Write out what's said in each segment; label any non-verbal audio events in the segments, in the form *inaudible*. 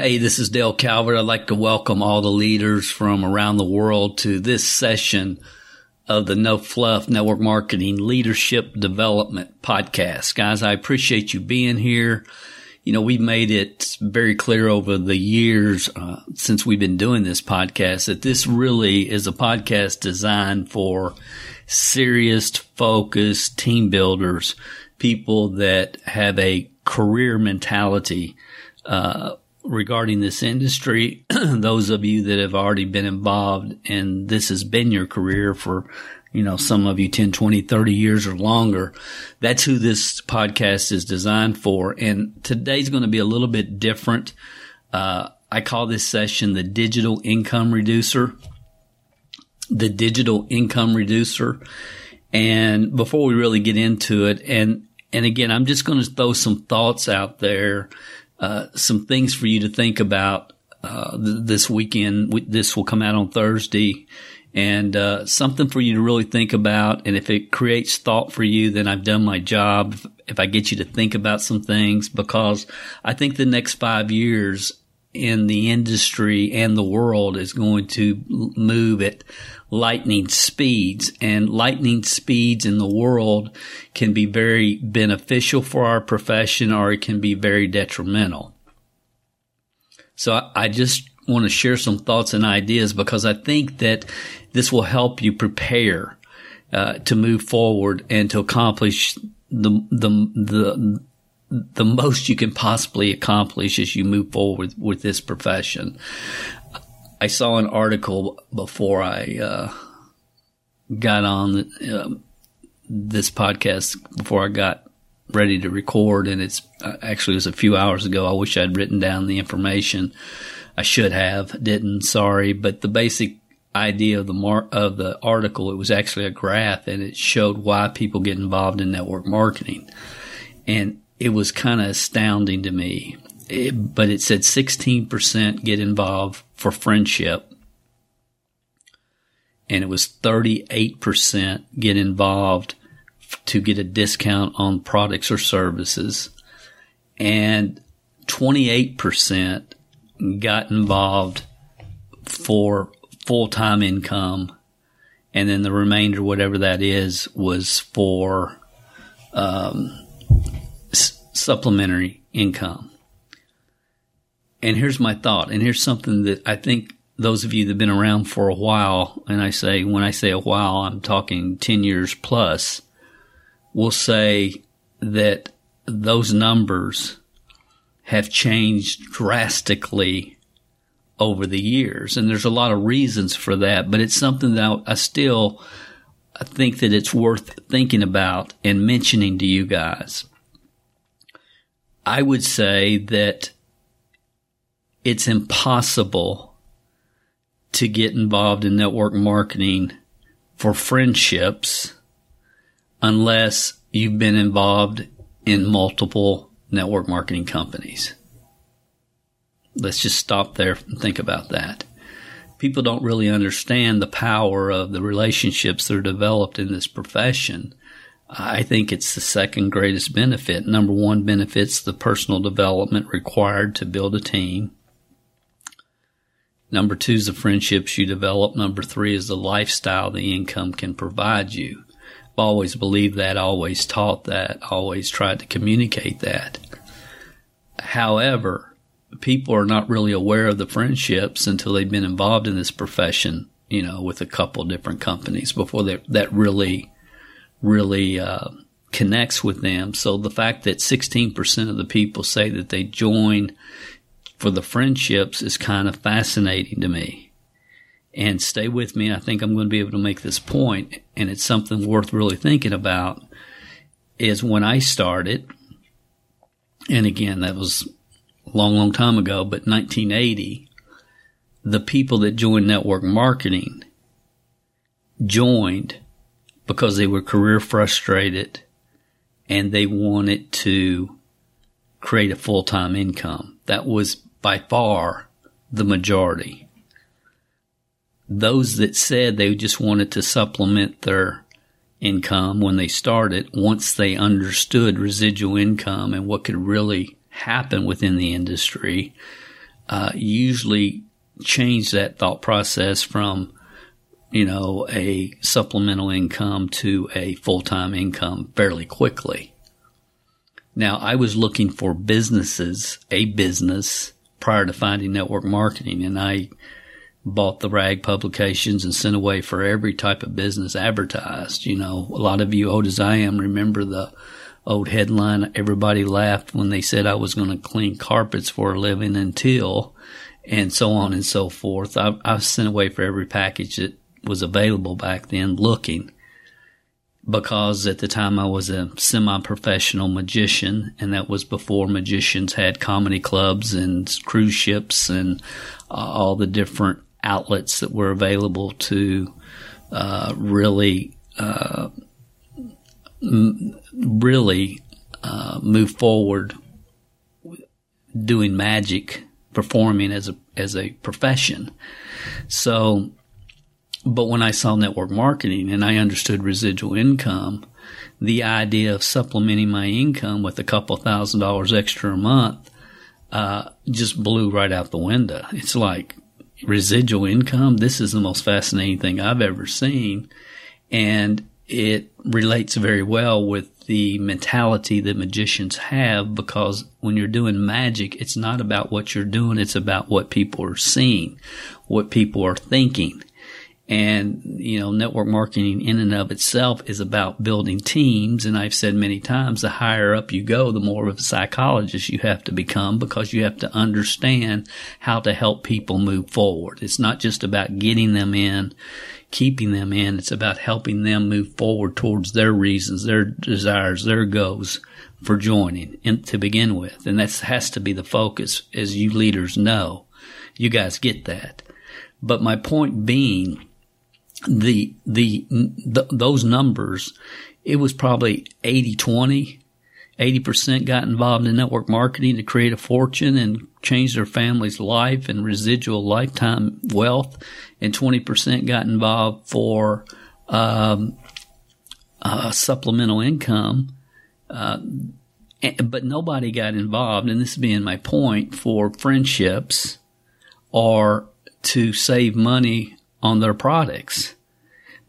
Hey, this is Dale Calvert. I'd like to welcome all the leaders from around the world to this session of the No Fluff Network Marketing Leadership Development Podcast. Guys, I appreciate you being here you know, we've made it very clear over the years uh, since we've been doing this podcast that this really is a podcast designed for serious, focused team builders, people that have a career mentality uh, regarding this industry. *clears throat* Those of you that have already been involved and this has been your career for you know, some of you 10, 20, 30 years or longer. That's who this podcast is designed for. And today's going to be a little bit different. Uh, I call this session the digital income reducer. The digital income reducer. And before we really get into it, and, and again, I'm just going to throw some thoughts out there, uh, some things for you to think about, uh, th- this weekend. This will come out on Thursday and uh, something for you to really think about. And if it creates thought for you, then I've done my job. If I get you to think about some things, because I think the next five years in the industry and the world is going to move at lightning speeds and lightning speeds in the world can be very beneficial for our profession or it can be very detrimental. So I, just want to share some thoughts and ideas because I think that this will help you prepare uh, to move forward and to accomplish the the the the most you can possibly accomplish as you move forward with, this profession. I saw an article before I uh, got on uh, this podcast before I got ready to record, and it's uh, actually it was a few hours ago. I wish I'd written down the information I should have, didn't. Sorry, but the basic idea of the mar- of the article, it was actually a graph, and it showed why people get involved in network marketing, and it was kind of astounding to me. It, but it said 16% get involved for friendship, and it was 38% get involved to get a discount on products or services, and 28% got involved for full time income, and then the remainder, whatever that is, was for um, supplementary income. And here's my thought, and here's something that I think those of you that have been around for a while, and I say, when I say a while, I'm talking 10 years plus, will say that those numbers have changed drastically over the years. And there's a lot of reasons for that, but it's something that I still I think that it's worth thinking about and mentioning to you guys. I would say that it's impossible to get involved in network marketing for friendships unless you've been involved in multiple network marketing companies. Let's just stop there and think about that. People don't really understand the power of the relationships that are developed in this profession. I think it's the second greatest benefit. Number one benefits the personal development required to build a team. Number two is the friendships you develop. Number three is the lifestyle the income can provide you I've always believed that, always taught that, always tried to communicate that. However, people are not really aware of the friendships until they've been involved in this profession, you know, with a couple different companies before that really, really, uh, connects with them. So the fact that 16% of the people say that they join for the friendships is kind of fascinating to me and stay with me. I think I'm going to be able to make this point, and it's something worth really thinking about. Is when I started, and again, that was a long, long time ago, but 1980, the people that joined network marketing joined because they were career frustrated and they wanted to create a full-time income. That was by far the majority. Those that said they just wanted to supplement their income when they started, once they understood residual income and what could really happen within the industry, uh, usually change that thought process from, you know, a supplemental income to a full-time income fairly quickly. Now, I was looking for businesses, a business prior to finding network marketing and I bought the rag publications and sent away for every type of business advertised. You know, a lot of you old as I am remember the old headline. Everybody laughed when they said I was going to clean carpets for a living until, and so on and so forth. I, I sent away for every package that was available back then looking because at the time I was a semi-professional magician and that was before magicians had comedy clubs and cruise ships and uh, all the different outlets that were available to uh, really uh, m- really uh, move forward doing magic performing as a as a profession. So but when I saw network marketing and I understood residual income, the idea of supplementing my income with a couple thousand dollars extra a month uh, just blew right out the window. It's like residual income. This is the most fascinating thing I've ever seen. And it relates very well with the mentality that magicians have because when you're doing magic, it's not about what you're doing. It's about what people are seeing, what people are thinking. And, you know, network marketing in and of itself is about building teams. And I've said many times, the higher up you go, the more of a psychologist you have to become because you have to understand how to help people move forward. It's not just about getting them in, keeping them in. It's about helping them move forward towards their reasons, their desires, their goals for joining in, to begin with. And that has to be the focus as you leaders know. You guys get that. But my point being, the, the, the, those numbers, it was probably 80 20. 80% got involved in network marketing to create a fortune and change their family's life and residual lifetime wealth. And 20% got involved for, um, uh, supplemental income. Uh, but nobody got involved, and this being my point, for friendships or to save money on their products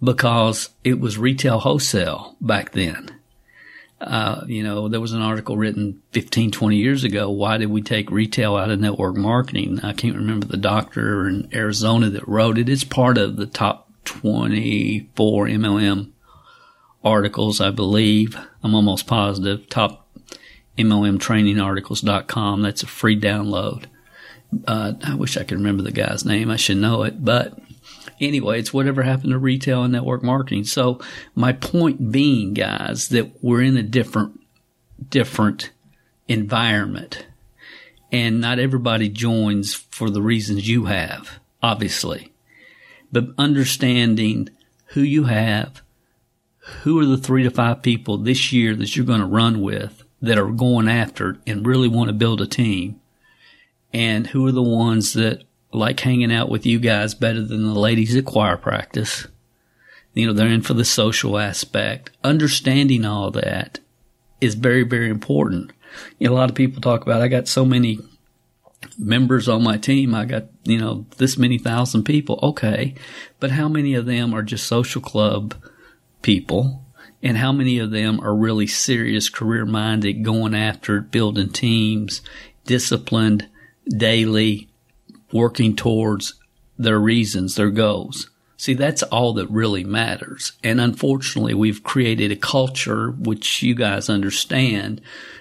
because it was retail wholesale back then. Uh, you know, there was an article written 15, 20 years ago. Why did we take retail out of network marketing? I can't remember the doctor in Arizona that wrote it. It's part of the top 24 MLM articles, I believe. I'm almost positive. Top MLMtrainingArticles.com. That's a free download. Uh, I wish I could remember the guy's name. I should know it, but anyway, it's whatever happened to retail and network marketing. So my point being, guys, that we're in a different, different environment and not everybody joins for the reasons you have, obviously, but understanding who you have, who are the three to five people this year that you're going to run with that are going after and really want to build a team and who are the ones that like hanging out with you guys better than the ladies at choir practice. You know, they're in for the social aspect. Understanding all that is very, very important. You know, a lot of people talk about, I got so many members on my team. I got, you know, this many thousand people. Okay. But how many of them are just social club people? And how many of them are really serious career minded, going after it, building teams, disciplined daily, working towards their reasons, their goals. See, that's all that really matters. And unfortunately, we've created a culture which you guys understand,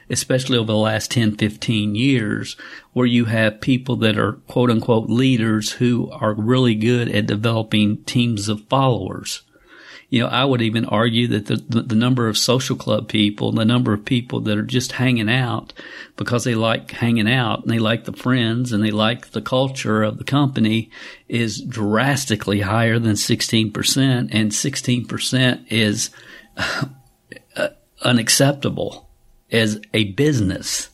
especially over the last 10, 15 years, where you have people that are quote unquote leaders who are really good at developing teams of followers. You know, I would even argue that the, the, the, number of social club people, the number of people that are just hanging out because they like hanging out and they like the friends and they like the culture of the company is drastically higher than 16%. And 16% is uh, unacceptable as a business.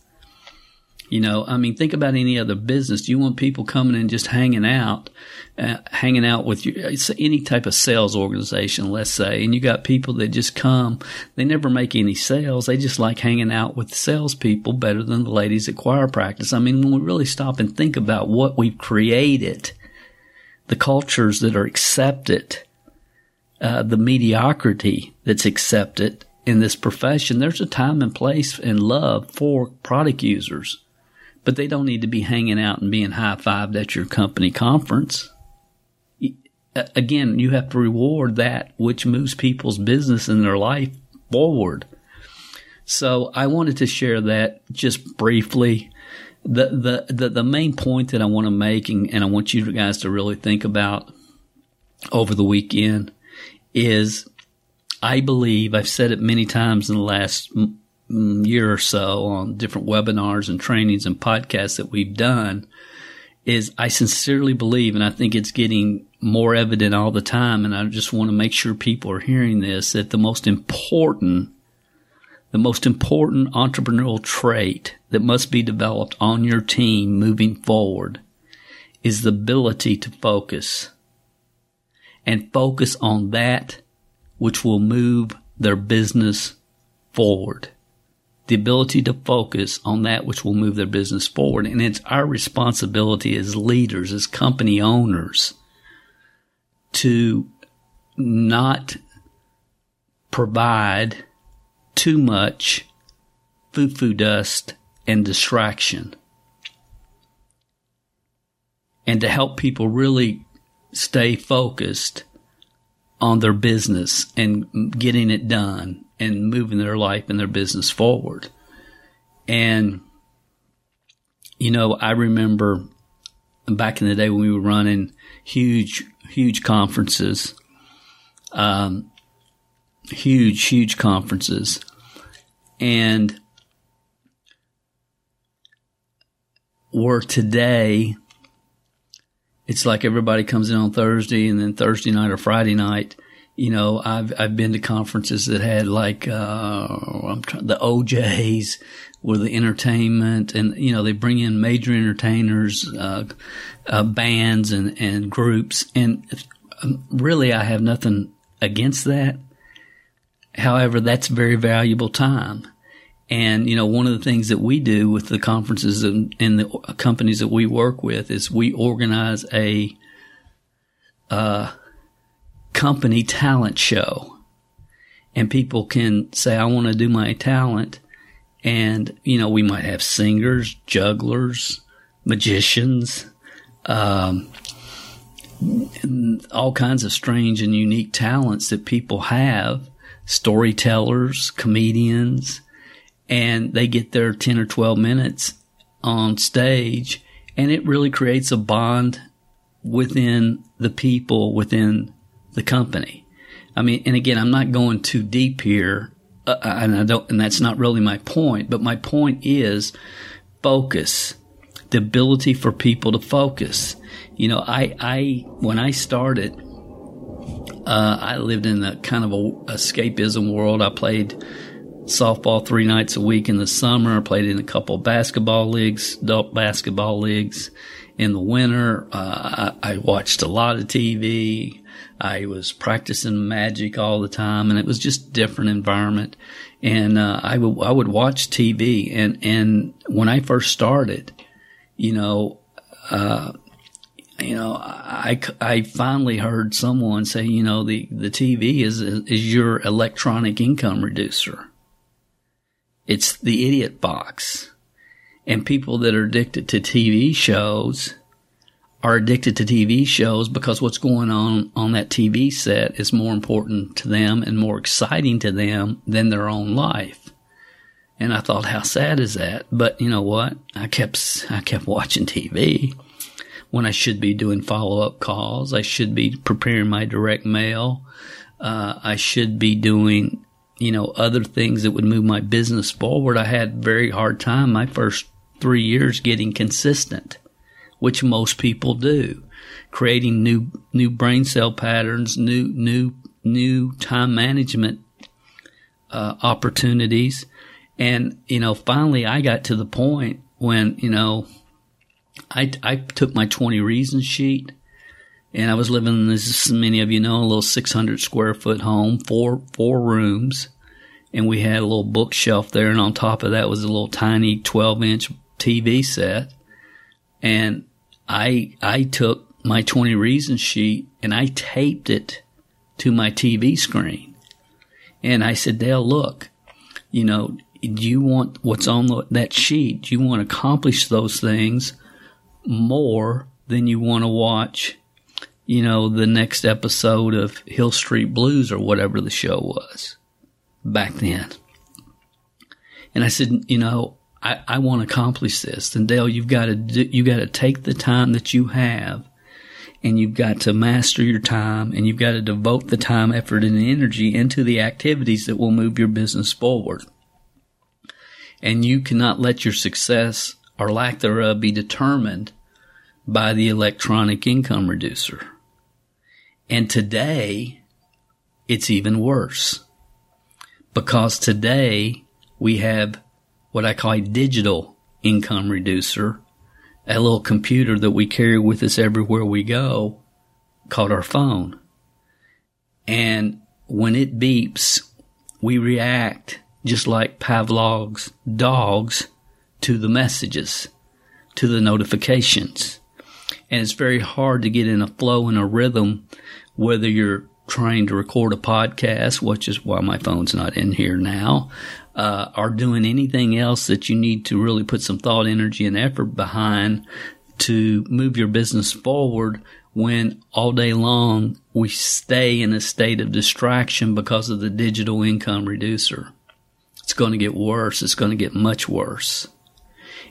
You know, I mean, think about any other business. Do you want people coming and just hanging out, uh, hanging out with you? It's any type of sales organization, let's say, and you got people that just come. They never make any sales. They just like hanging out with salespeople better than the ladies at choir practice. I mean, when we really stop and think about what we've created, the cultures that are accepted, uh, the mediocrity that's accepted in this profession, there's a time and place and love for product users but they don't need to be hanging out and being high fived at your company conference. Uh, again, you have to reward that which moves people's business and their life forward. So I wanted to share that just briefly. The, the, the, the main point that I want to make and, and I want you guys to really think about over the weekend is I believe I've said it many times in the last Mm, year or so on different webinars and trainings and podcasts that we've done is I sincerely believe, and I think it's getting more evident all the time, and I just want to make sure people are hearing this, that the most important, the most important entrepreneurial trait that must be developed on your team moving forward is the ability to focus and focus on that which will move their business forward the ability to focus on that which will move their business forward. And it's our responsibility as leaders, as company owners, to not provide too much foo-foo dust and distraction. And to help people really stay focused on their business and getting it done and moving their life and their business forward. And, you know, I remember back in the day when we were running huge, huge conferences, um, huge, huge conferences. And where today, it's like everybody comes in on Thursday and then Thursday night or Friday night you know, I've I've been to conferences that had like uh, trying, the O'Jays were the entertainment, and you know they bring in major entertainers, uh, uh, bands, and and groups, and really I have nothing against that. However, that's very valuable time. And, you know, one of the things that we do with the conferences and, and the companies that we work with is we organize a, uh, company talent show and people can say, I want to do my talent. And, you know, we might have singers, jugglers, magicians, um, all kinds of strange and unique talents that people have, storytellers, comedians, and they get their 10 or 12 minutes on stage and it really creates a bond within the people within the company. I mean, and again, I'm not going too deep here, uh, and I don't, and that's not really my point. But my point is focus, the ability for people to focus. You know, I, I when I started, uh, I lived in a kind of a escapism world. I played softball three nights a week in the summer. I played in a couple basketball leagues, adult basketball leagues. In the winter, uh, I, I watched a lot of TV. I was practicing magic all the time, and it was just different environment. And uh, I would I would watch TV, and and when I first started, you know, uh, you know, I, I finally heard someone say, you know, the the TV is is your electronic income reducer. It's the idiot box, and people that are addicted to TV shows are addicted to TV shows because what's going on on that TV set is more important to them and more exciting to them than their own life. And I thought, how sad is that? But you know what? I kept, I kept watching TV when I should be doing follow up calls. I should be preparing my direct mail. Uh, I should be doing, you know, other things that would move my business forward. I had very hard time my first three years getting consistent, which most people do, creating new new brain cell patterns, new new new time management uh, opportunities, and you know, finally, I got to the point when you know, I I took my twenty reasons sheet. And I was living, as many of you know, a little 600 square foot home, four four rooms, and we had a little bookshelf there, and on top of that was a little tiny 12 inch TV set. And I, I took my 20 reasons sheet and I taped it to my TV screen. And I said, Dale, look, you know, do you want what's on the, that sheet? Do you want to accomplish those things more than you want to watch, you know, the next episode of Hill Street Blues or whatever the show was back then? And I said, you know, I, I want to accomplish this. And Dale, you've got to do, you got to take the time that you have and you've got to master your time and you've got to devote the time, effort, and energy into the activities that will move your business forward. And you cannot let your success or lack thereof be determined by the electronic income reducer. And today, it's even worse. Because today, we have what I call a digital income reducer, a little computer that we carry with us everywhere we go called our phone. And when it beeps, we react just like Pavlov's dogs to the messages, to the notifications. And it's very hard to get in a flow and a rhythm, whether you're trying to record a podcast, which is why my phone's not in here now, uh, doing anything else that you need to really put some thought, energy, and effort behind to move your business forward when all day long we stay in a state of distraction because of the digital income reducer. It's going to get worse. It's going to get much worse.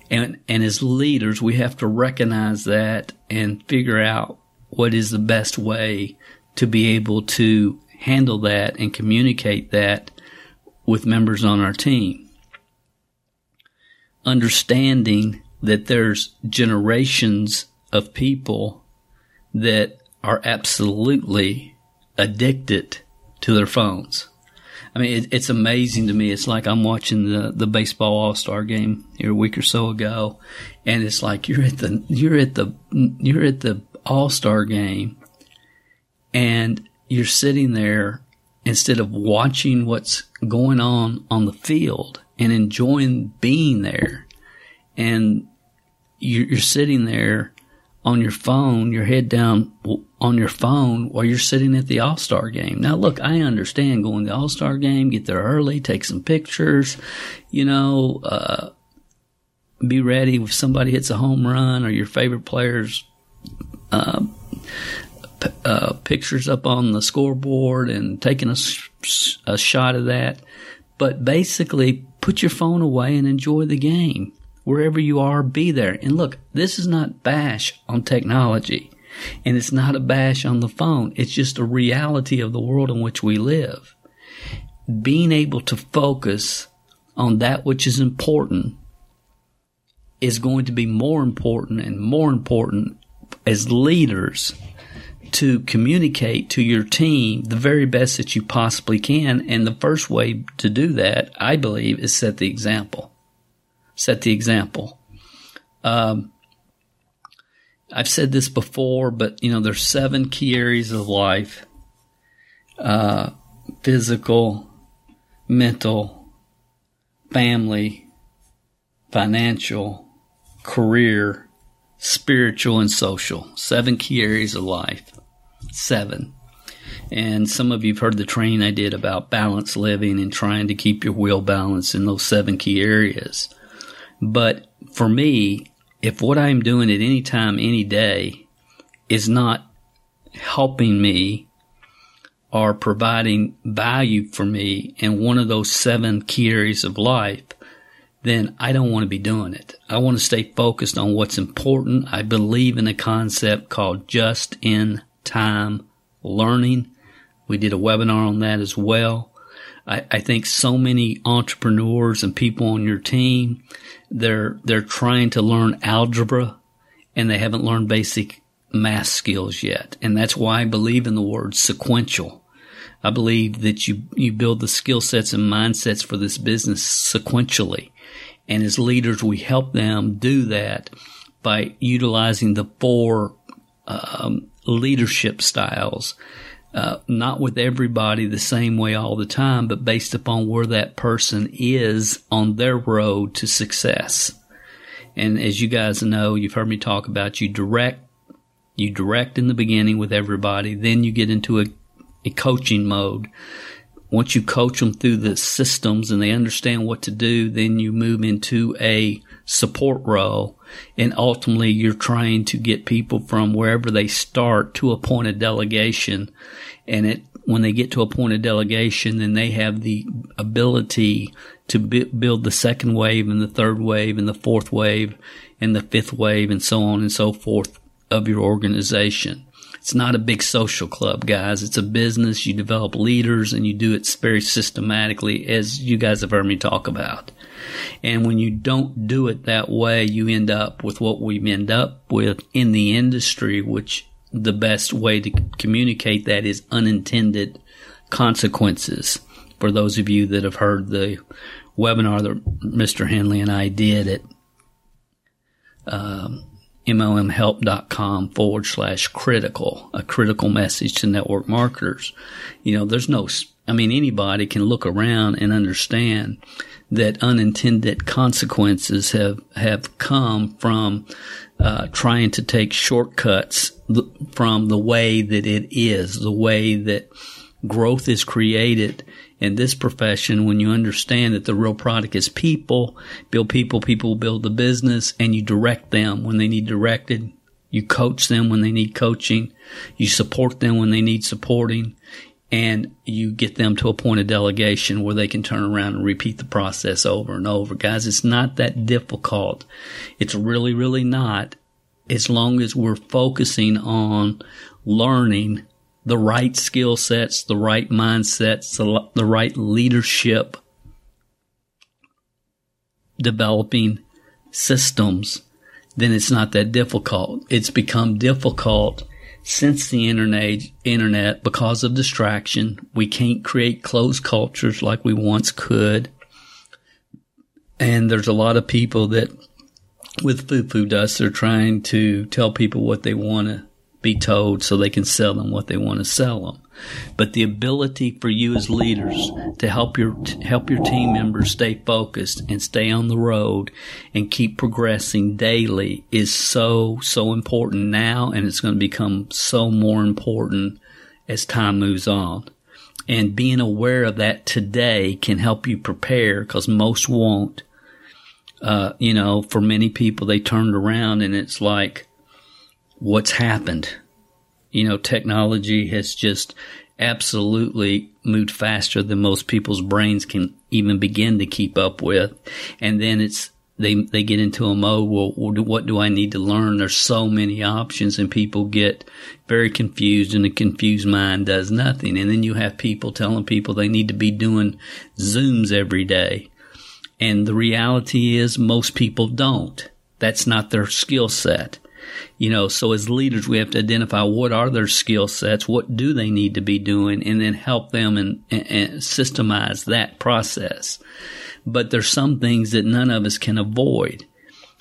And, and as leaders, we have to recognize that and figure out what is the best way to be able to handle that and communicate that with members on our team. Understanding that there's generations of people that are absolutely addicted to their phones. I mean, it, it's amazing to me. It's like I'm watching the, the baseball all star game here a week or so ago, and it's like you're at the you're at the you're at the all star game, and you're sitting there instead of watching what's going on on the field and enjoying being there, and you're, sitting there on your phone, your head down on your phone while you're sitting at the All Star game. Now, look, I understand going to the All Star game, get there early, take some pictures, you know, uh, be ready if somebody hits a home run or your favorite players. Uh, uh, pictures up on the scoreboard and taking a, a shot of that. But basically, put your phone away and enjoy the game wherever you are, be there. And look, this is not bash on technology and it's not a bash on the phone. It's just a reality of the world in which we live. Being able to focus on that which is important is going to be more important and more important as leaders to communicate to your team the very best that you possibly can. And the first way to do that, I believe, is set the example set the example. Um, I've said this before, but you know, there's seven key areas of life: uh, physical, mental, family, financial, career, spiritual, and social. Seven key areas of life. Seven. And some of you've heard the training I did about balanced living and trying to keep your wheel balanced in those seven key areas. But for me, if what I'm doing at any time, any day is not helping me or providing value for me in one of those seven key areas of life, then I don't want to be doing it. I want to stay focused on what's important. I believe in a concept called just in time learning. We did a webinar on that as well. I, I think so many entrepreneurs and people on your team, they're, they're trying to learn algebra and they haven't learned basic math skills yet. And that's why I believe in the word sequential. I believe that you, you build the skill sets and mindsets for this business sequentially. And as leaders, we help them do that by utilizing the four um, leadership styles uh, not with everybody the same way all the time, but based upon where that person is on their road to success. And as you guys know, you've heard me talk about you direct, you direct in the beginning with everybody, then you get into a, a coaching mode. Once you coach them through the systems and they understand what to do, then you move into a support role. And ultimately, you're trying to get people from wherever they start to a point of delegation. And it, when they get to a point of delegation, then they have the ability to build the second wave and the third wave and the fourth wave and the fifth wave and so on and so forth of your organization. It's not a big social club, guys. It's a business. You develop leaders and you do it very systematically, as you guys have heard me talk about. And when you don't do it that way, you end up with what we end up with in the industry, which the best way to communicate that is unintended consequences. For those of you that have heard the webinar that Mr. Henley and I did at um, MLMhelp.com forward slash critical, a critical message to network marketers. You know, there's no, I mean, anybody can look around and understand that unintended consequences have, have come from uh, trying to take shortcuts from the way that it is, the way that growth is created in this profession when you understand that the real product is people, build people, people build the business, and you direct them when they need directed. You coach them when they need coaching. You support them when they need supporting. And you get them to a point of delegation where they can turn around and repeat the process over and over. Guys, it's not that difficult. It's really, really not as long as we're focusing on learning the right skill sets, the right mindsets, the, the right leadership, developing systems, then it's not that difficult. It's become difficult since the internet, internet because of distraction. We can't create closed cultures like we once could. And there's a lot of people that with foo foo dust, they're trying to tell people what they want to be told so they can sell them what they want to sell them. But the ability for you as leaders to help your help your team members stay focused and stay on the road and keep progressing daily is so so important now and it's going to become so more important as time moves on. And being aware of that today can help you prepare because most won't. Uh, you know, for many people, they turned around and it's like, what's happened. You know, technology has just absolutely moved faster than most people's brains can even begin to keep up with. And then it's, they, they get into a mode, well, what do I need to learn? There's so many options and people get very confused and a confused mind does nothing. And then you have people telling people they need to be doing Zooms every day. And the reality is most people don't. That's not their skill set. You know, so as leaders, we have to identify what are their skill sets, what do they need to be doing, and then help them and, and, and systemize that process. But there's some things that none of us can avoid.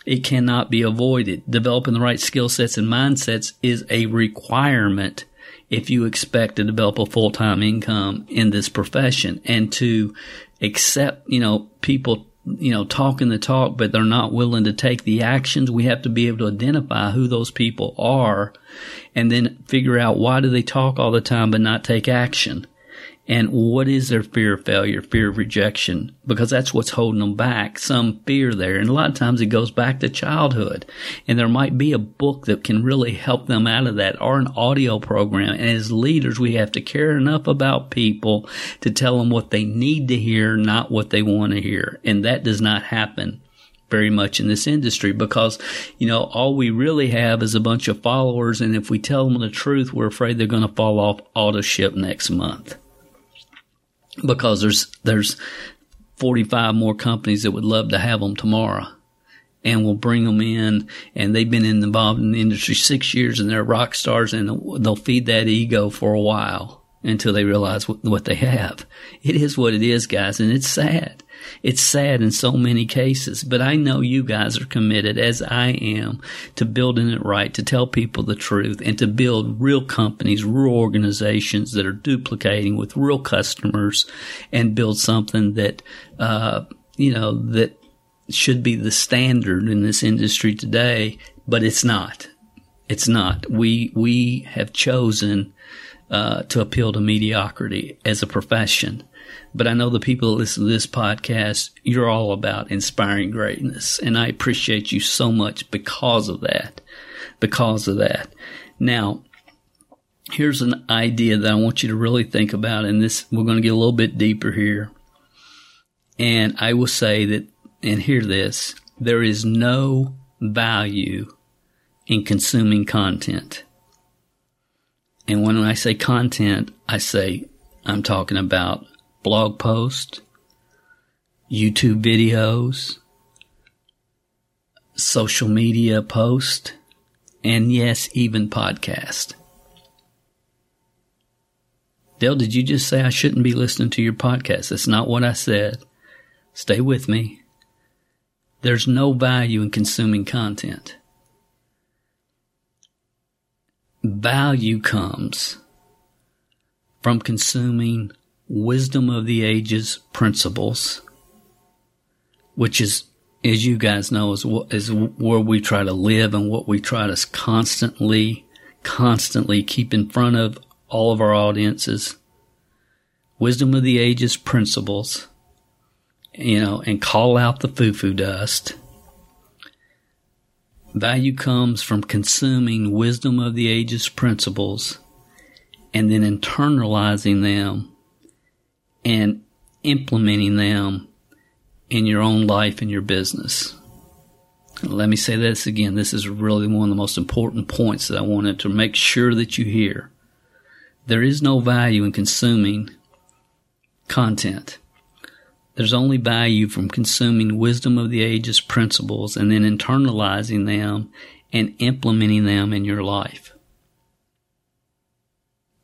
It cannot be avoided. Developing the right skill sets and mindsets is a requirement if you expect to develop a full-time income in this profession and to accept, you know, people you know, talking the talk, but they're not willing to take the actions. We have to be able to identify who those people are and then figure out why do they talk all the time but not take action and what is their fear of failure, fear of rejection? Because that's what's holding them back. Some fear there. And a lot of times it goes back to childhood. And there might be a book that can really help them out of that or an audio program. And as leaders, we have to care enough about people to tell them what they need to hear, not what they want to hear. And that does not happen very much in this industry because, you know, all we really have is a bunch of followers. And if we tell them the truth, we're afraid they're going to fall off auto ship next month because there's, there's 45 more companies that would love to have them tomorrow and we'll bring them in and they've been involved in the industry six years and they're rock stars and they'll feed that ego for a while until they realize what, what they have. It is what it is, guys, and it's sad. It's sad in so many cases, but I know you guys are committed, as I am, to building it right, to tell people the truth, and to build real companies, real organizations that are duplicating with real customers, and build something that, uh, you know, that should be the standard in this industry today, but it's not. It's not. We we have chosen uh, to appeal to mediocrity as a profession. But I know the people that listen to this podcast, you're all about inspiring greatness. And I appreciate you so much because of that. Because of that. Now, here's an idea that I want you to really think about. And this, we're going to get a little bit deeper here. And I will say that and hear this, there is no value in consuming content. And when I say content, I say I'm talking about blog posts, YouTube videos, social media posts, and yes, even podcast. Dale, did you just say I shouldn't be listening to your podcast? That's not what I said. Stay with me. There's no value in consuming content. Value comes from consuming wisdom of the ages principles, which is, as you guys know, is, is where we try to live and what we try to constantly, constantly keep in front of all of our audiences. Wisdom of the ages principles you know, and call out the foo foo dust. Value comes from consuming wisdom of the ages principles and then internalizing them and implementing them in your own life and your business. Let me say this again. This is really one of the most important points that I wanted to make sure that you hear. There is no value in consuming content. There's only value from consuming wisdom of the ages principles and then internalizing them and implementing them in your life.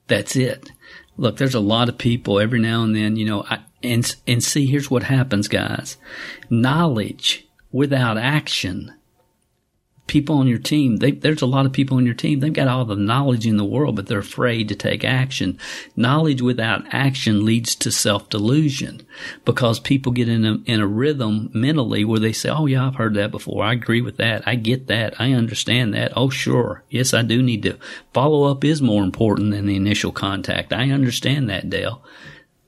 That's it. Look, there's a lot of people every now and then, you know, I, and, and see, here's what happens, guys. Knowledge without action people on your team, they, there's a lot of people on your team, they've got all the knowledge in the world, but they're afraid to take action. Knowledge without action leads to self-delusion because people get in a, in a rhythm mentally where they say, Oh yeah, I've heard that before. I agree with that. I get that. I understand that. Oh sure. Yes, I do need to follow up is more important than the initial contact. I understand that, Dale.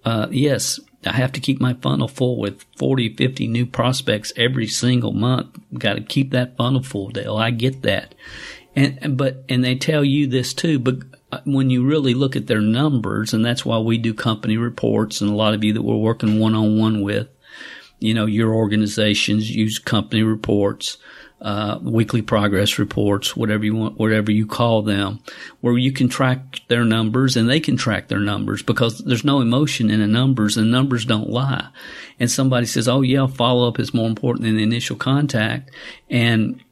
Uh, yes, I have to keep my funnel full with 40, 50 new prospects every single month. Got to keep that funnel full, Dale. I get that. And, but, and they tell you this too, but uh, when you really look at their numbers, and that's why we do company reports and a lot of you that we're working one on one with, you know, your organizations use company reports uh, weekly progress reports, whatever you want, whatever you call them, where you can track their numbers and they can track their numbers because there's no emotion in the numbers and numbers don't lie. And somebody says, Oh yeah, follow up is more important than the initial contact. And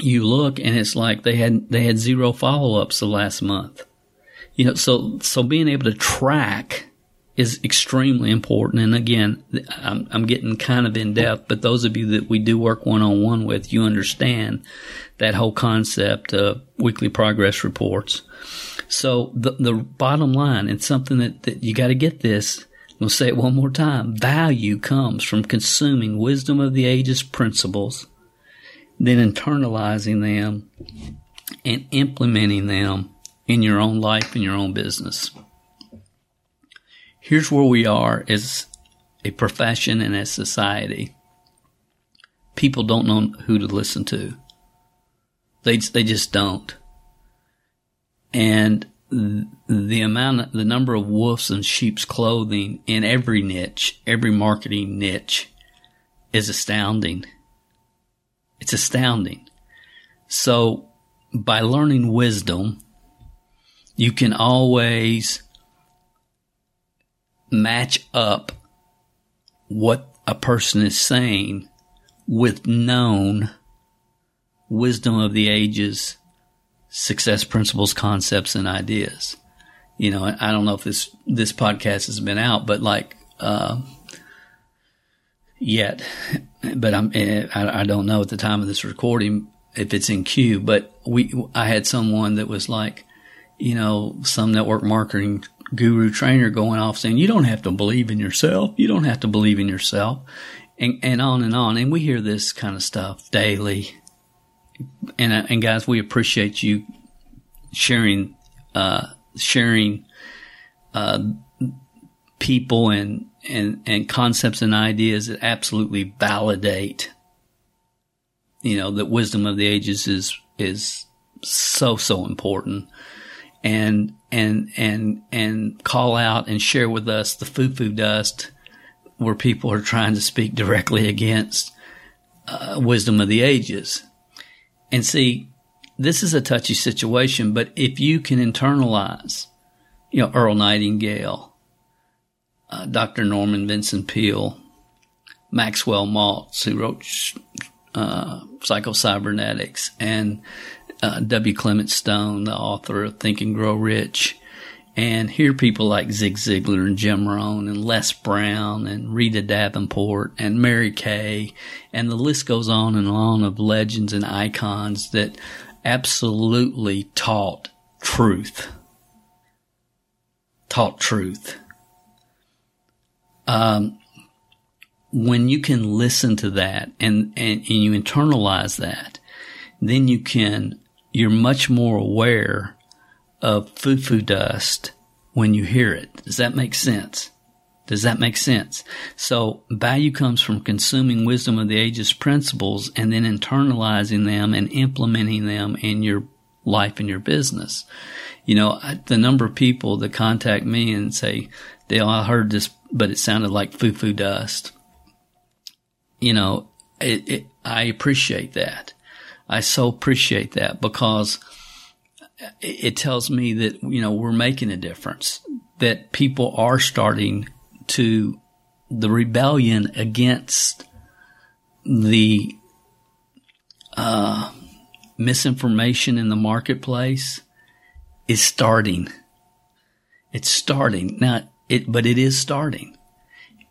you look and it's like they had, they had zero follow ups the last month. You know, so, so being able to track is extremely important. And again, I'm, I'm getting kind of in depth, but those of you that we do work one on one with, you understand that whole concept of weekly progress reports. So the, the bottom line, and something that, that you got to get this, I'm going to say it one more time. Value comes from consuming wisdom of the ages principles, then internalizing them and implementing them in your own life and your own business here's where we are as a profession and as society. People don't know who to listen to. They, they just don't. And the amount, the number of wolves in sheep's clothing in every niche, every marketing niche is astounding. It's astounding. So by learning wisdom, you can always match up what a person is saying with known wisdom of the ages, success principles, concepts, and ideas. You know, I don't know if this this podcast has been out, but like uh, yet, but I'm I, I don't know at the time of this recording if it's in queue. But we I had someone that was like, you know, some network marketing guru trainer going off saying you don't have to believe in yourself, you don't have to believe in yourself, and and on and on. And we hear this kind of stuff daily. And uh, and guys, we appreciate you sharing uh, sharing uh, people and and and concepts and ideas that absolutely validate you know that wisdom of the ages is is so so important and and and and call out and share with us the foo foo dust where people are trying to speak directly against uh, wisdom of the ages and see this is a touchy situation but if you can internalize you know earl nightingale uh, Dr. Norman Vincent Peale, Maxwell Maltz, who wrote uh, Psycho-Cybernetics, and uh, W. Clement Stone, the author of Think and Grow Rich, and hear people like Zig Ziglar and Jim Rohn and Les Brown and Rita Davenport and Mary Kay, and the list goes on and on of legends and icons that absolutely taught truth. Taught truth um, when you can listen to that and, and, and you internalize that, then you can, you're much more aware of foo foo dust when you hear it. Does that make sense? Does that make sense? So value comes from consuming wisdom of the ages principles and then internalizing them and implementing them in your life and your business. You know, the number of people that contact me and say, Dale, I heard this but it sounded like foo foo dust. You know, it, it, I appreciate that. I so appreciate that because it tells me that, you know, we're making a difference, that people are starting to, the rebellion against the, uh, misinformation in the marketplace is starting. It's starting. Now, it, but it is starting.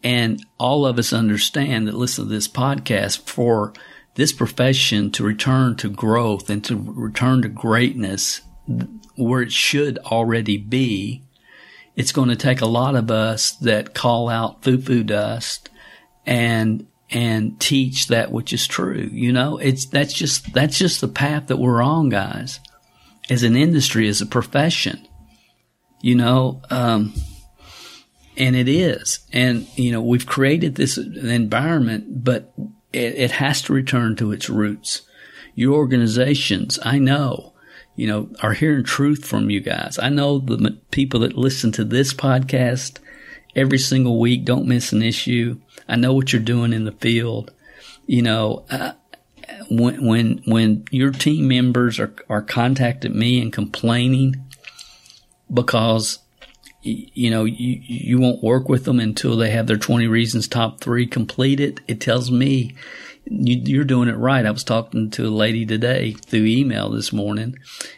And all of us understand that listen to this podcast for this profession to return to growth and to return to greatness where it should already be. It's going to take a lot of us that call out foo foo dust and and teach that which is true. You know, it's that's just that's just the path that we're on, guys. As an industry, as a profession, you know, um, and it is. And, you know, we've created this environment, but it, it has to return to its roots. Your organizations, I know, you know, are hearing truth from you guys. I know the people that listen to this podcast every single week don't miss an issue. I know what you're doing in the field. You know, uh, when when when your team members are are contacting me and complaining because you know, you, you won't work with them until they have their 20 reasons top three completed. It tells me you, are doing it right. I was talking to a lady today through email this morning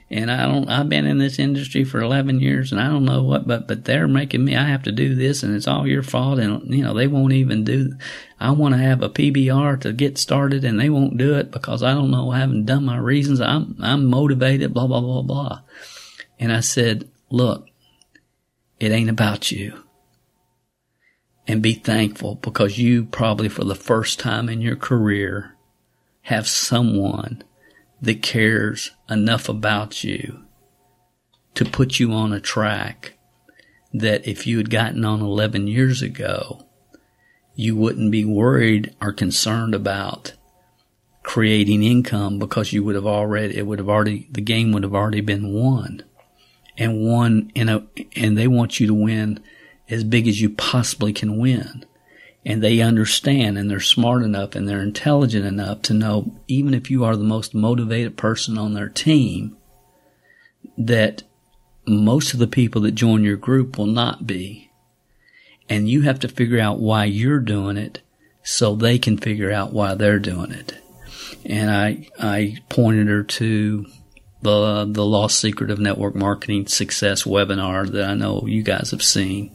and I don't, I've been in this industry for 11 years and I don't know what, but, but they're making me, I have to do this and it's all your fault. And, you know, they won't even do, I want to have a PBR to get started and they won't do it because I don't know, I haven't done my reasons. I'm, I'm motivated, blah, blah, blah, blah. And I said, look, it ain't about you. And be thankful because you probably for the first time in your career have someone that cares enough about you to put you on a track that if you had gotten on 11 years ago, you wouldn't be worried or concerned about creating income because you would have already, it would have already, the game would have already been won and won in a, and they want you to win as big as you possibly can win. and they understand and they're smart enough and they're intelligent enough to know even if you are the most motivated person on their team that most of the people that join your group will not be and you have to figure out why you're doing it so they can figure out why they're doing it and i i pointed her to the the lost secret of network marketing success webinar that i know you guys have seen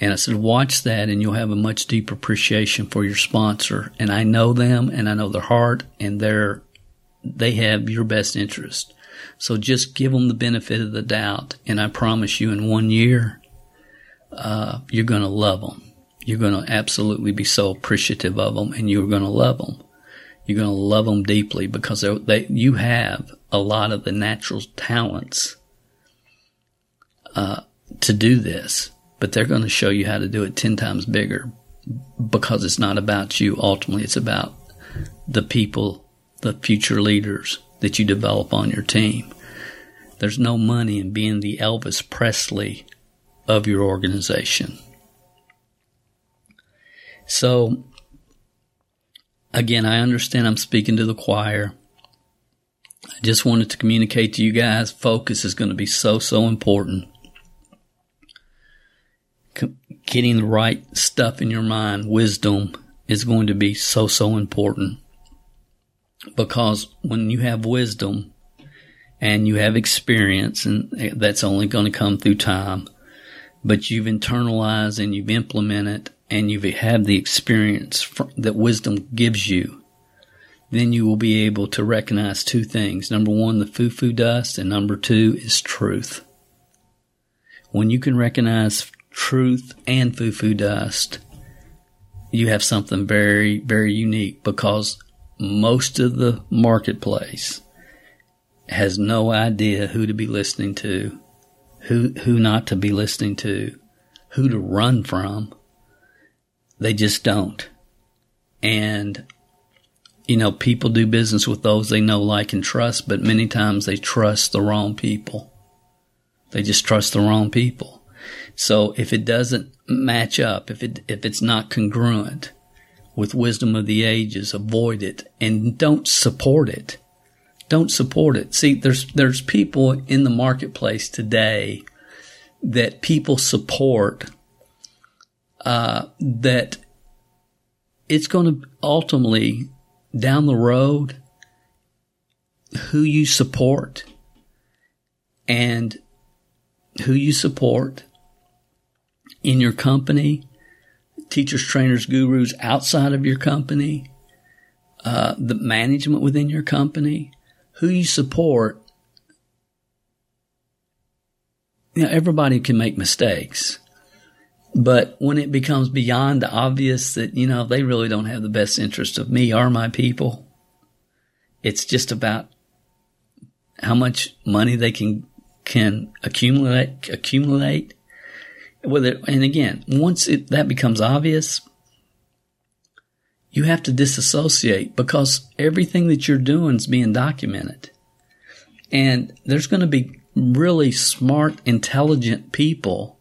and I said, watch that and you'll have a much deeper appreciation for your sponsor. And I know them and I know their heart and they're, they have your best interest. So just give them the benefit of the doubt. And I promise you in one year, uh, you're going to love them. You're going to absolutely be so appreciative of them and you're going to love them. You're going to love them deeply because they, you have a lot of the natural talents, uh, to do this but they're going to show you how to do it 10 times bigger because it's not about you. Ultimately, it's about the people, the future leaders that you develop on your team. There's no money in being the Elvis Presley of your organization. So, again, I understand I'm speaking to the choir. I just wanted to communicate to you guys focus is going to be so, so important getting the right stuff in your mind, wisdom is going to be so, so important. Because when you have wisdom and you have experience, and eh, that's only going to come through time, but you've internalized and you've implemented and you've had the experience that wisdom gives you, then you will be able to recognize two things. Number one, the foo foo dust, and number two is truth. When you can recognize truth and foo foo dust, you have something very, very unique because most of the marketplace has no idea who to be listening to, who, who not to be listening to, who to run from. They just don't. And, you know, people do business with those they know, like, and trust, but many times they trust the wrong people. They just trust the wrong people. So if it doesn't match up, if it if it's not congruent with wisdom of the ages, avoid it and don't support it. Don't support it. See, there's there's people in the marketplace today that people support uh, that it's going to ultimately down the road who you support and who you support in your company, teachers, trainers, gurus outside of your company, uh, the management within your company, who you support. You know, everybody can make mistakes. But when it becomes beyond the obvious that, you know, they really don't have the best interest of me or my people, it's just about how much money they can, can accumulate, accumulate whether, and again, once it, that becomes obvious, you have to disassociate because everything that you're doing is being documented. And there's going to be really smart, intelligent people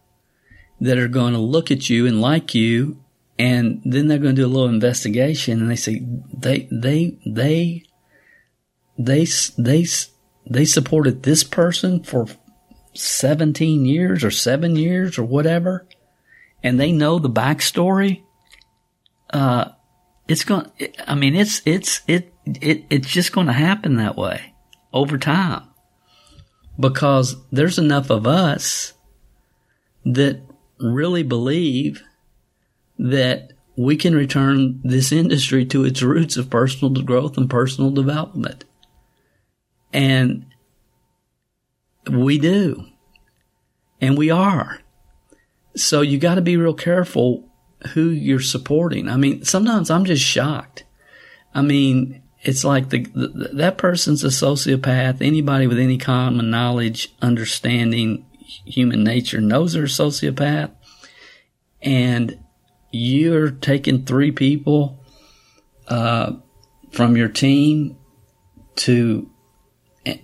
that are going to look at you and like you. And then they're going to do a little investigation and they say, they, they, they, they, they, they supported this person for 17 years or seven years or whatever, and they know the backstory, uh, it's going, I mean, it's, it's, it, it, it's just going to happen that way over time because there's enough of us that really believe that we can return this industry to its roots of personal growth and personal development. And we do. And we are. So you got to be real careful who you're supporting. I mean, sometimes I'm just shocked. I mean, it's like the, the, that person's a sociopath. Anybody with any common knowledge, understanding human nature knows they're a sociopath. And you're taking three people uh, from your team to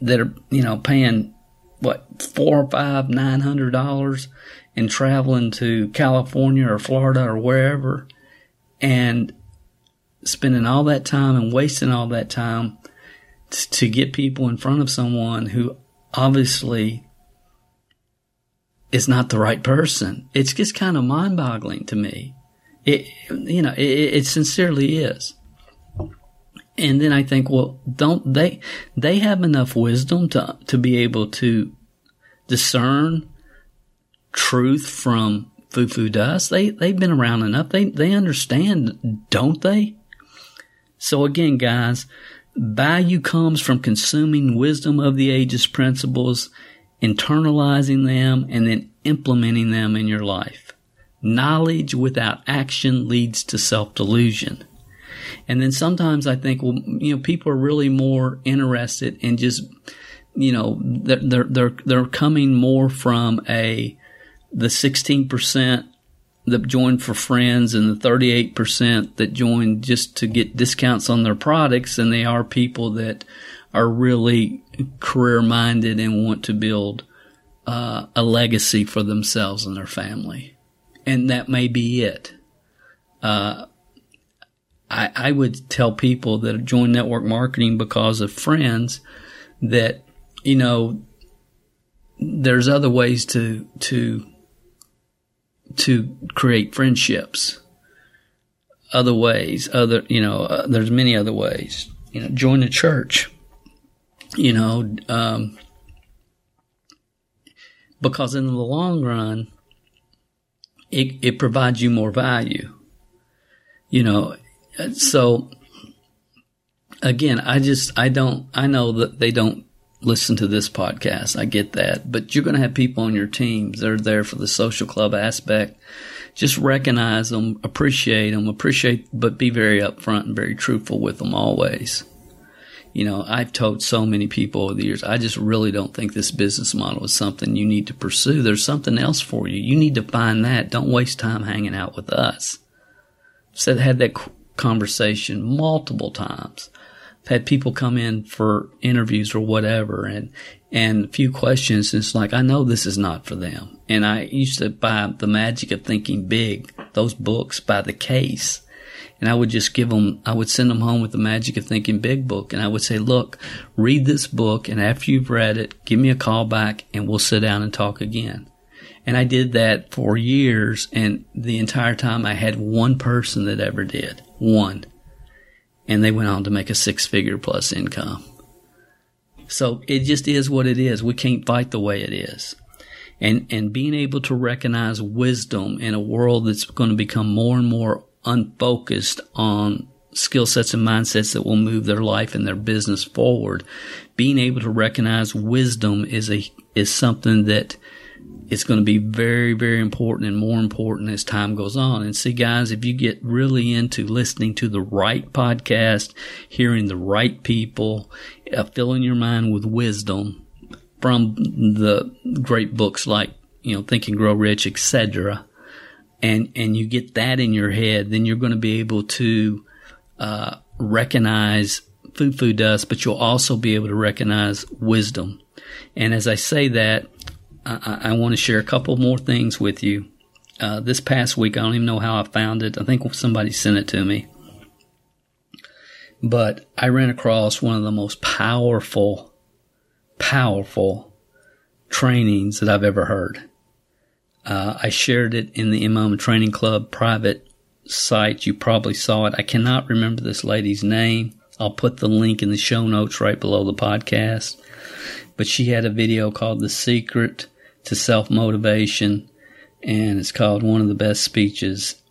that are you know paying what four or five nine hundred dollars and traveling to California or Florida or wherever and spending all that time and wasting all that time t- to get people in front of someone who obviously is not the right person. It's just kind of mind boggling to me. It, you know, it, it sincerely is. And then I think, well, don't they, they have enough wisdom to, to be able to discern truth from foo foo dust. They, they've been around enough. They, they understand, don't they? So again, guys, value comes from consuming wisdom of the ages principles, internalizing them, and then implementing them in your life. Knowledge without action leads to self delusion. And then sometimes I think, well, you know, people are really more interested in just, you know, they're, they're, they're, they're coming more from a, the 16% that joined for friends and the 38% that joined just to get discounts on their products and they are people that are really career minded and want to build uh, a legacy for themselves and their family. And that may be it. Uh, I, I would tell people that join network marketing because of friends that, you know, there's other ways to, to, to create friendships. Other ways, other, you know, uh, there's many other ways. You know, join a church. You know, um, because in the long run, it, it provides you more value. You know, so again, I just, I don't, I know that they don't listen to this podcast. I get that, but you're going to have people on your teams. They're there for the social club aspect. Just recognize them, appreciate them, appreciate, but be very upfront and very truthful with them always. You know, I've told so many people over the years, I just really don't think this business model is something you need to pursue. There's something else for you. You need to find that. Don't waste time hanging out with us. Said, had that conversation multiple times. I've had people come in for interviews or whatever and, and a few questions. And it's like, I know this is not for them. And I used to buy The Magic of Thinking Big, those books by the case. And I would just give them, I would send them home with the Magic of Thinking Big book. And I would say, look, read this book. And after you've read it, give me a call back and we'll sit down and talk again. And I did that for years. And the entire time I had one person that ever did. One. And they went on to make a six figure plus income. So it just is what it is. We can't fight the way it is. And, and being able to recognize wisdom in a world that's going to become more and more unfocused on skill sets and mindsets that will move their life and their business forward. Being able to recognize wisdom is a, is something that is going to be very, very important and more important as time goes on. And see, guys, if you get really into listening to the right podcast, hearing the right people, uh, filling your mind with wisdom from the great books like, you know, Think and Grow Rich, etc., and and you get that in your head, then you're going to be able to uh, recognize foo foo dust, but you'll also be able to recognize wisdom. And as I say that, I, I want to share a couple more things with you. Uh, this past week, I don't even know how I found it. I think somebody sent it to me. But I ran across one of the most powerful, powerful trainings that I've ever heard. Uh, I shared it in the MLM Training Club private site. You probably saw it. I cannot remember this lady's name. I'll put the link in the show notes right below the podcast. But she had a video called The Secret to Self Motivation, and it's called One of the Best Speeches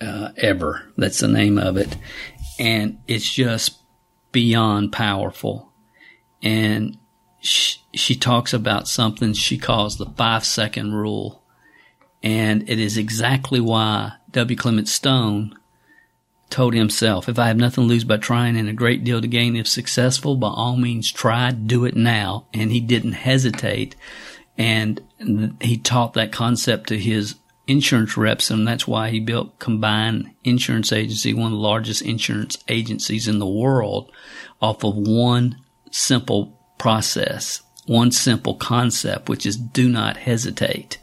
uh, Ever. That's the name of it. And it's just beyond powerful. And she, she talks about something she calls the five second rule and it is exactly why W. Clement Stone told himself, if I have nothing to lose by trying and a great deal to gain if successful, by all means try, do it now. And he didn't hesitate. And he taught that concept to his insurance reps, and that's why he built Combined Insurance Agency, one of the largest insurance agencies in the world, off of one simple process. one simple concept, which is do not hesitate.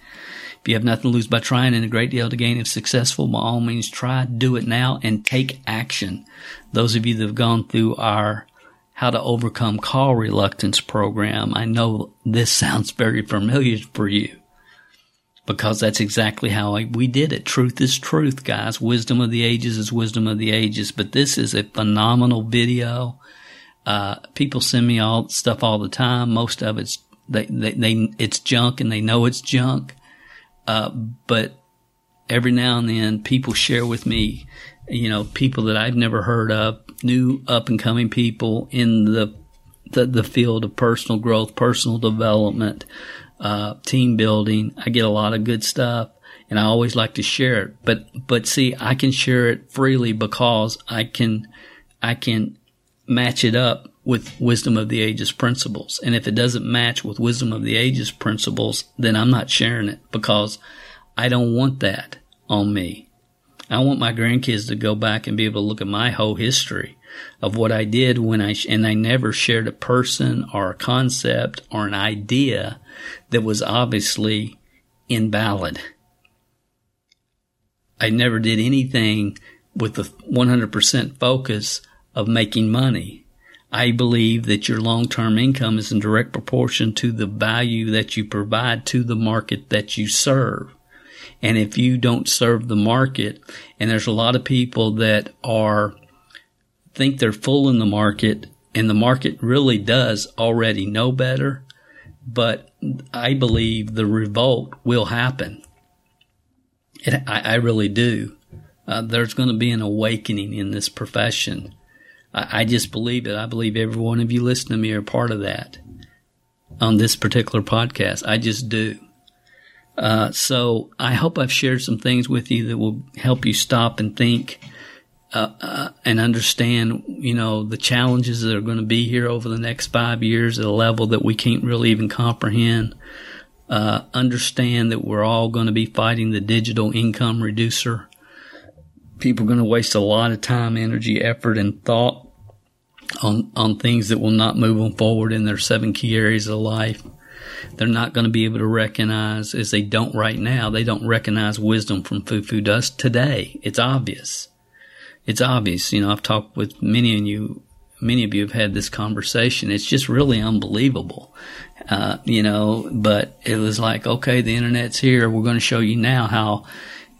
If you have nothing to lose by trying and a great deal to gain if successful, by all means try, do it now and take action. Those of you that have gone through our how to overcome call reluctance program, I know this *laughs* sounds very familiar for you because that's exactly how we did it. Truth is truth, guys. Wisdom of the ages is wisdom of the ages, but this is a phenomenal video. Uh, people send me all stuff all the time. Most of it's, they, they, they it's junk and they know it's junk. Uh, but every now and then people share with me, you know, people that I've never heard of, new up and coming people in the, the, the field of personal growth, personal development, uh, team building. I get a lot of good stuff and I always like to share it. But, but see, I can share it freely because I can, I can match it up with wisdom of the ages principles. And if it doesn't match with wisdom of the ages principles, then I'm not sharing it because I don't want that on me. I want my grandkids to go back and be able to look at my whole history of what I did when I, and I never shared a person or a concept or an idea that was obviously invalid. I never did anything with the 100% focus of making money. I believe that your long-term income is in direct proportion to the value that you provide to the market that you serve. And if you don't serve the market, and there's a lot of people that are, think they're full in the market, and the market really does already know better, but I believe the revolt will happen. I, I, really do. Uh, there's going to be an awakening in this profession. I, I, just believe it. I believe every one of you listening to me are part of that on this particular podcast. I just do. Uh, so I hope I've shared some things with you that will help you stop and think uh, uh, and understand, you know, the challenges that are going to be here over the next five years at a level that we can't really even comprehend. Uh, understand that we're all going to be fighting the digital income reducer. People are going to waste a lot of time, energy, effort, and thought on on things that will not move them forward in their seven key areas of life. They're not going to be able to recognize, as they don't right now, they don't recognize wisdom from foo foo dust today. It's obvious it's obvious. You know, I've talked with many of you, many of you have had this conversation. It's just really unbelievable. Uh, you know, but it was like, okay, the internet's here. We're going to show you now how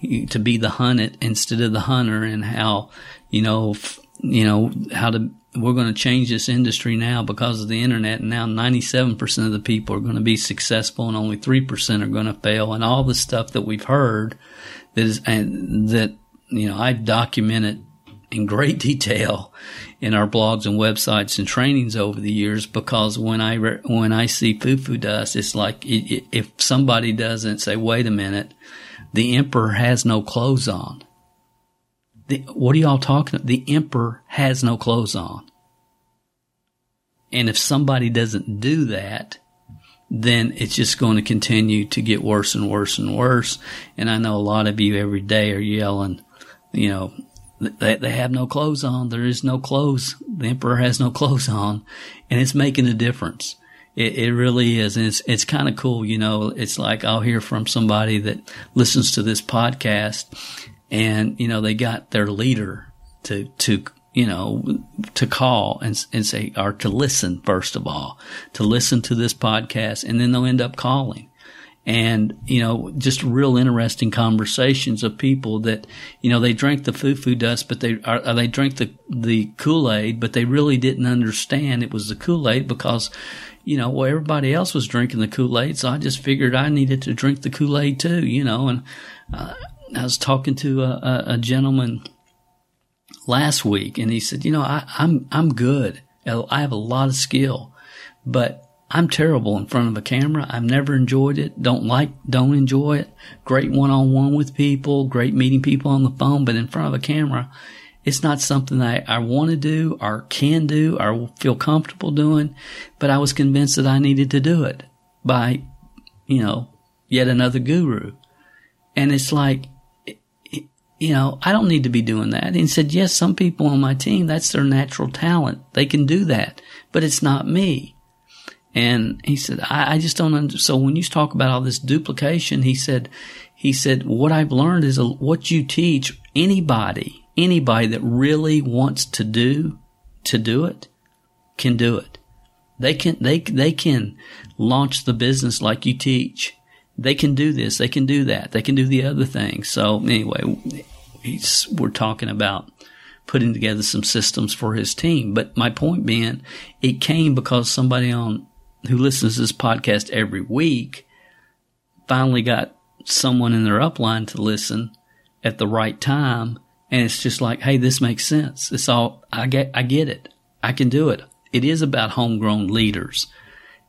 to be the hunted instead of the hunter and how, you know, f- you know, how to, we're going to change this industry now because of the internet. And now 97% of the people are going to be successful and only 3% are going to fail. And all the stuff that we've heard that is, and that, you know, I've documented in great *laughs* detail in our blogs and websites and trainings over the years because when I re- when I see foo foo dust, it's like if somebody doesn't say, "Wait a minute, the emperor has no clothes on." The, what are y'all talking? about? The emperor has no clothes on, and if somebody doesn't do that, then it's just going to continue to get worse and worse and worse. And I know a lot of you every day are yelling, you know, they, they have no clothes on. There is no clothes. The emperor has no *laughs* clothes on and it's making a difference. It, it really is. And it's, it's kind of cool. You know, it's like I'll hear from somebody that listens to this podcast and, you know, they got their leader to, to, you know, to call and, and say, or to listen, first of all, to listen to this podcast and then they'll end up calling. And you know just real interesting conversations of people that you know they drank the foo foo dust but they are they drank the the kool-aid but they really didn't understand it was the kool-aid because you know well everybody else was drinking the kool-aid so i just figured i needed to drink the kool-aid too you know and uh, i was talking to a, a, a, gentleman last week and he said you know I, i'm i'm good i have a lot of skill but I'm terrible in front of a camera. I've never enjoyed it. Don't like, don't enjoy it. Great one on one with people. Great meeting people on the phone, but in front of a camera, it's not something I, I want to do or can do or feel comfortable doing, but I was convinced that I needed to do it by, you know, yet another guru. And it's like, you know, I don't need to be doing that. And he said, yes, some people on my team, that's their natural talent. They can do that, but it's not me. And he said, I, I just don't understand. So when you talk about all this duplication, he said, he said, what I've learned is what you teach anybody, anybody that really wants to do, to do it, can do it. They can, they, they can launch the business like you teach. They can do this. They can do that. They can do the other thing. So anyway, we're talking about putting together some systems for his team. But my point being, it came because somebody on who listens to this podcast every week finally got someone in their upline to listen at the right time. And it's just like, hey, this makes sense. It's all, I get, I get it. I can do it. It is about homegrown leaders.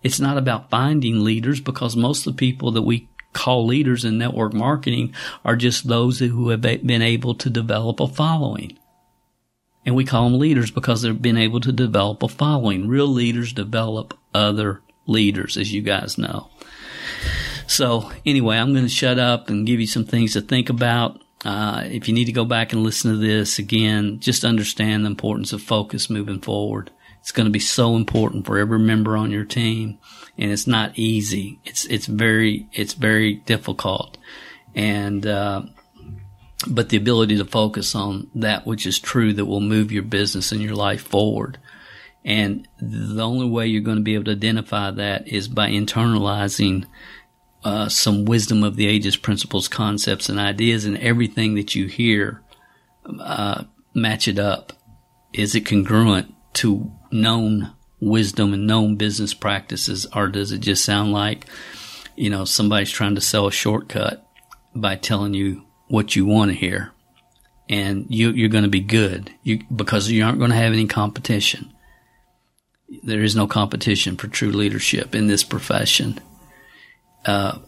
It's not about finding leaders because most of the people that we call leaders in network marketing are just those who have been able to develop a following. And we call them leaders because they've been able to develop a following. Real leaders develop other leaders, as you guys know. So anyway, I'm going to shut up and give you some things to think about. Uh, if you need to go back and listen to this again, just understand the importance of focus moving forward. It's going to be so important for every member on your team, and it's not easy. It's it's very it's very difficult, and uh, but the ability to focus on that which is true that will move your business and your life forward. And the only way you're going to be able to identify that is by internalizing uh, some wisdom of the ages principles, concepts, and ideas, and everything that you hear, uh, match it up. Is it congruent to known wisdom and known business practices, or does it just sound like, you know, somebody's trying to sell a shortcut by telling you what you want to hear? And you, are going to be good you, because you aren't going to have any competition there is no competition for true leadership in this profession. Uh,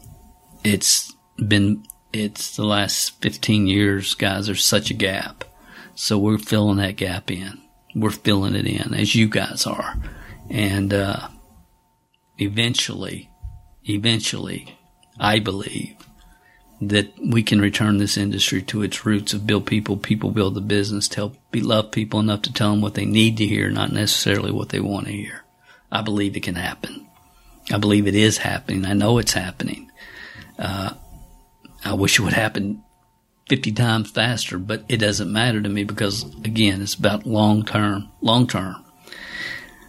it's been, it's the last 15 years, guys, there's such a gap. So we're filling that gap in. We're filling it in as you guys are. And, uh, eventually, eventually, I believe that we can return this industry to its roots of build people, people build the business, tell, be love people enough to tell them what they need to hear, not necessarily what they want to hear. I believe it can happen. I believe it is happening. I know it's happening. Uh, I wish it would happen 50 times faster, but it doesn't matter to me because again, it's about long term, long term.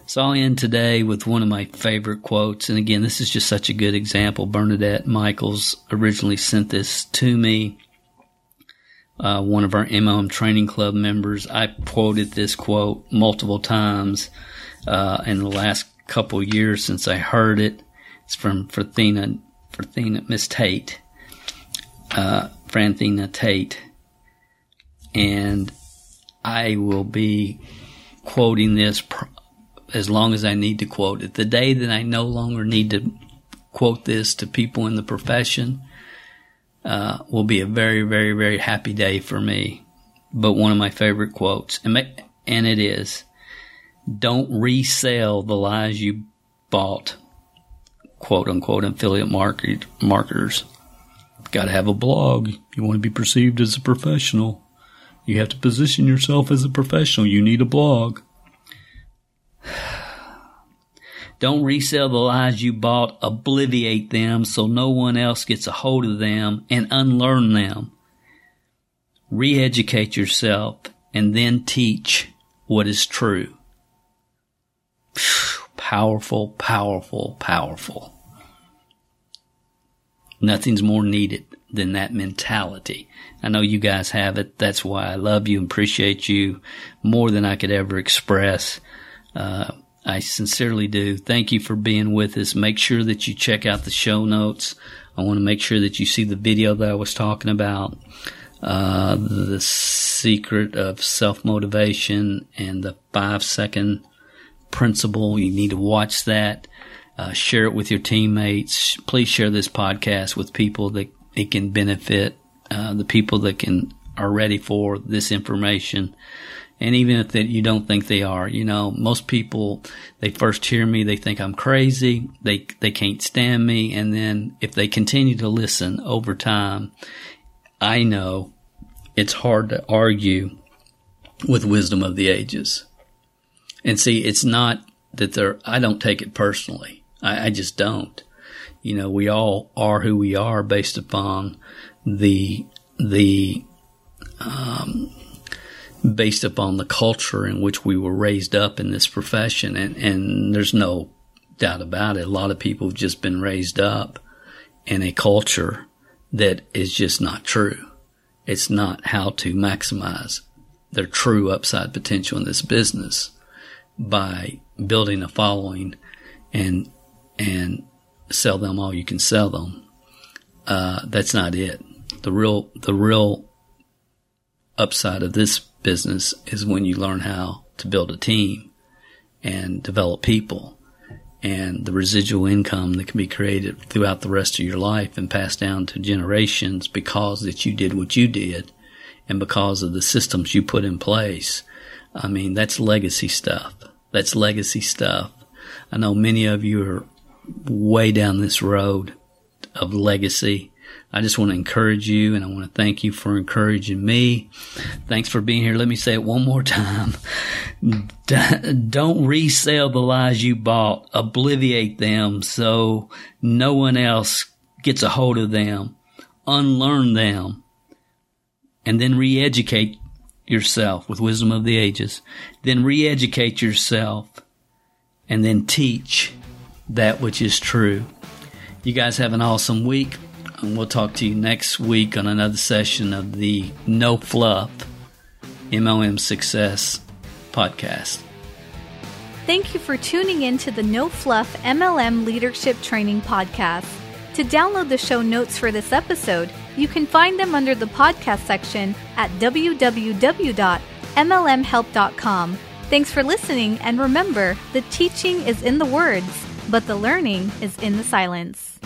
So I'll end today with one of my favorite quotes. And again, this is just such a good example. Bernadette Michaels originally sent this to me. Uh, one of our MLM training club members. I quoted this quote multiple times uh, in the last couple years since I heard it. It's from Frathina, Frathina Miss Tate, uh, Franthina Tate. And I will be quoting this pr- as long as I need to quote it. The day that I no longer need to quote this to people in the profession uh, will be a very, very, very happy day for me. But one of my favorite quotes, and, and it is, don't resell the lies you bought, quote unquote, affiliate market, marketers. Got to have a blog. You want to be perceived as a professional. You have to position yourself as a professional. You need a blog. *sighs* Don't resell the lies you bought, obliviate them so no one else gets a hold of them and unlearn them. Re educate yourself and then teach what is true. *sighs* Powerful, powerful, powerful. Nothing's more needed than that mentality. I know you guys have it. That's why I love you and appreciate you more than I could ever express. Uh, I sincerely do. Thank you for being with us. Make sure that you check out the show notes. I want to make sure that you see the video that I was talking about, uh, the secret of self motivation and the five second principle. You need to watch that. Uh, share it with your teammates. Please share this podcast with people that it can benefit. Uh, the people that can are ready for this information. And even if that you don't think they are, you know, most people, they first hear me, they think I'm crazy. They, they can't stand me. And then if they continue to listen over time, I know it's hard to argue with wisdom of the ages. And see, it's not that they're, I don't take it personally. I, I just don't. You know, we all are who we are based upon the the um, based upon the culture in which we were raised up in this profession, and and there's no doubt about it. A lot of people have just been raised up in a culture that is just not true. It's not how to maximize their true upside potential in this business by building a following and and sell them all you can sell them. Uh, that's not it. The real the real upside of this business is when you learn how to build a team and develop people and the residual income that can be created throughout the rest of your life and passed down to generations because that you did what you did and because of the systems you put in place. I mean, that's legacy stuff. That's legacy stuff. I know many of you are way down this road of legacy. I just want to encourage you and I want to thank you for encouraging me. Thanks for being here. Let me say it one more time. *laughs* Don't resell the lies you bought. Obliviate them so no one else gets a hold of them. Unlearn them and then re-educate yourself with wisdom of the ages. Then re-educate yourself and then teach that which is true. You guys have an awesome week, and we'll talk to you next week on another session of the No Fluff MLM Success podcast. Thank you for tuning in to the No Fluff MLM Leadership Training Podcast. To download the show notes for this episode, you can find them under the podcast section at www.mlmhelp.com. Thanks for listening, and remember the teaching is in the words, but the learning is in the silence.